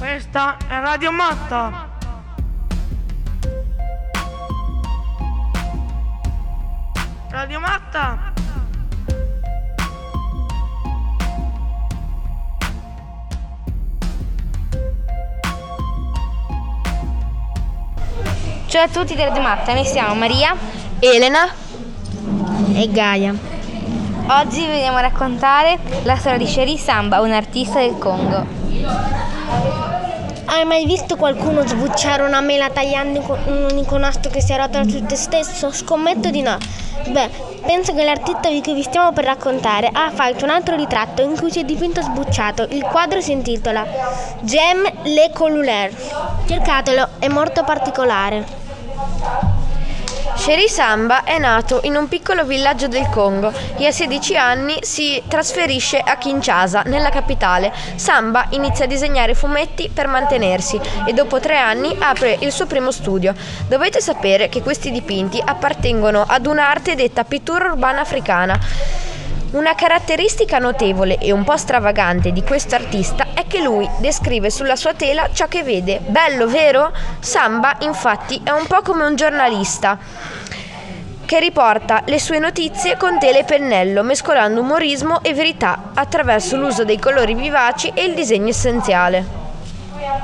Questa è Radio Matta. Radio Matta. Ciao a tutti di Radio Matta, noi siamo Maria Elena e Gaia. Oggi vi veniamo a raccontare la storia di Sheri Samba, un artista del Congo. Hai mai visto qualcuno sbucciare una mela tagliando un unico nastro che si arrotola su te stesso? Scommetto di no. Beh, penso che l'artista di cui vi stiamo per raccontare ha fatto un altro ritratto in cui si è dipinto sbucciato. Il quadro si intitola Gem Le Colulaire. Cercatelo, è molto particolare. Sheri Samba è nato in un piccolo villaggio del Congo e a 16 anni si trasferisce a Kinshasa, nella capitale. Samba inizia a disegnare fumetti per mantenersi e dopo tre anni apre il suo primo studio. Dovete sapere che questi dipinti appartengono ad un'arte detta pittura urbana africana. Una caratteristica notevole e un po' stravagante di questo artista è che lui descrive sulla sua tela ciò che vede. Bello, vero? Samba, infatti, è un po' come un giornalista che riporta le sue notizie con tela e pennello, mescolando umorismo e verità attraverso l'uso dei colori vivaci e il disegno essenziale.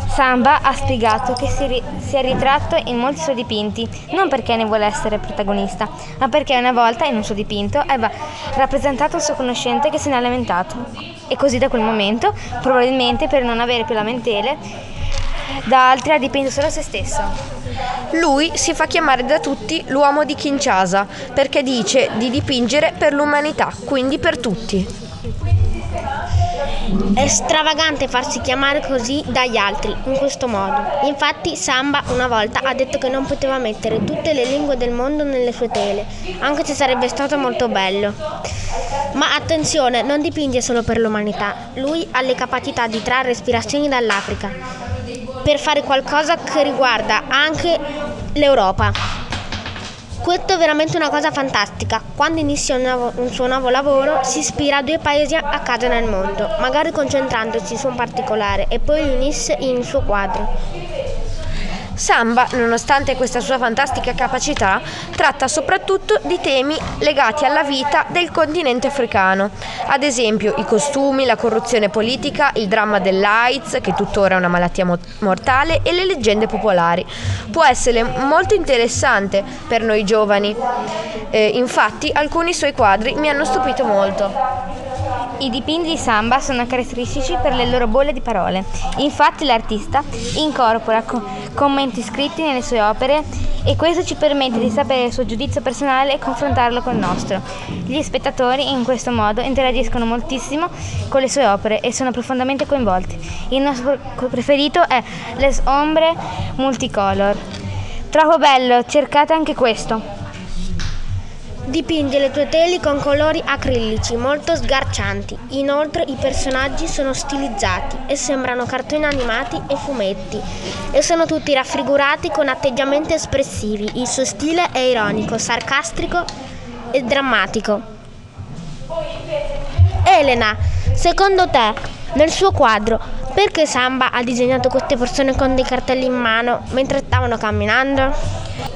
Samba ha spiegato che si, ri- si, è ritratto in molti suoi dipinti, non perché ne vuole essere protagonista, ma perché una volta in un suo dipinto aveva rappresentato un suo conoscente che se ne ha lamentato. E così da quel momento, probabilmente per non avere più lamentele, da altri ha dipinto solo se stesso. Lui si fa chiamare da tutti l'uomo di Kinshasa perché dice di dipingere per l'umanità, quindi per tutti. È stravagante farsi chiamare così dagli altri, in questo modo. Infatti Samba una volta ha detto che non poteva mettere tutte le lingue del mondo nelle sue tele, anche se sarebbe stato molto bello. Ma attenzione, non dipinge solo per l'umanità, lui ha le capacità di trarre ispirazioni dall'Africa, per fare qualcosa che riguarda anche l'Europa. Questo è veramente una cosa fantastica. Quando inizia un, un, suo nuovo lavoro si ispira a due paesi a caso nel mondo, magari concentrandosi su un particolare e poi li in un suo quadro. Samba, nonostante questa sua fantastica capacità, tratta soprattutto di temi legati alla vita del continente africano, ad esempio i costumi, la corruzione politica, il dramma dell'AIDS, che tuttora è una malattia mo- mortale, e le leggende popolari. Può essere molto interessante per noi giovani, eh, infatti alcuni suoi quadri mi hanno stupito molto. I dipinti di Samba sono caratteristici per le loro bolle di parole. Infatti l'artista incorpora co- commenti scritti nelle sue opere e questo ci permette di sapere il suo giudizio personale e confrontarlo con il nostro. Gli spettatori in questo modo interagiscono moltissimo con le sue opere e sono profondamente coinvolti. Il nostro preferito è Les Ombre Multicolor. Troppo bello, cercate anche questo. Dipinge le tue tele con colori acrilici molto sgarcianti. Inoltre i personaggi sono stilizzati e sembrano cartoni animati e fumetti e sono tutti raffigurati con atteggiamenti espressivi. Il suo stile è ironico, sarcastico e drammatico. Elena, secondo te, nel suo quadro, perché Samba ha disegnato queste persone con dei cartelli in mano mentre stavano camminando?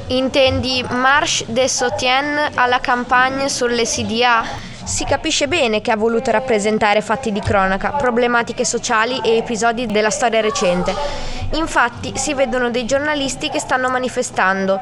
Intendi Marche de Soutien alla campagna sulle CDA? Si capisce bene che ha voluto rappresentare fatti di cronaca, problematiche sociali e episodi della storia recente. Infatti si vedono dei giornalisti che stanno manifestando.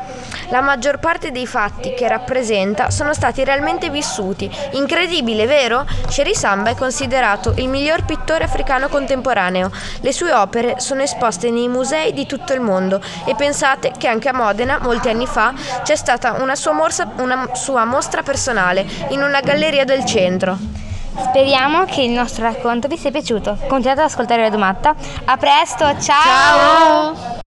La maggior parte dei fatti che rappresenta sono stati realmente vissuti. Incredibile, vero? Sheri Samba è considerato il miglior pittore africano contemporaneo. Le sue opere sono esposte nei musei di tutto il mondo e pensate che anche a Modena, molti anni fa, c'è stata una sua, morsa, una sua mostra personale in una galleria del centro. Speriamo che il nostro racconto vi sia piaciuto. Continuate ad ascoltare Radio Matta. A presto, ciao! ciao.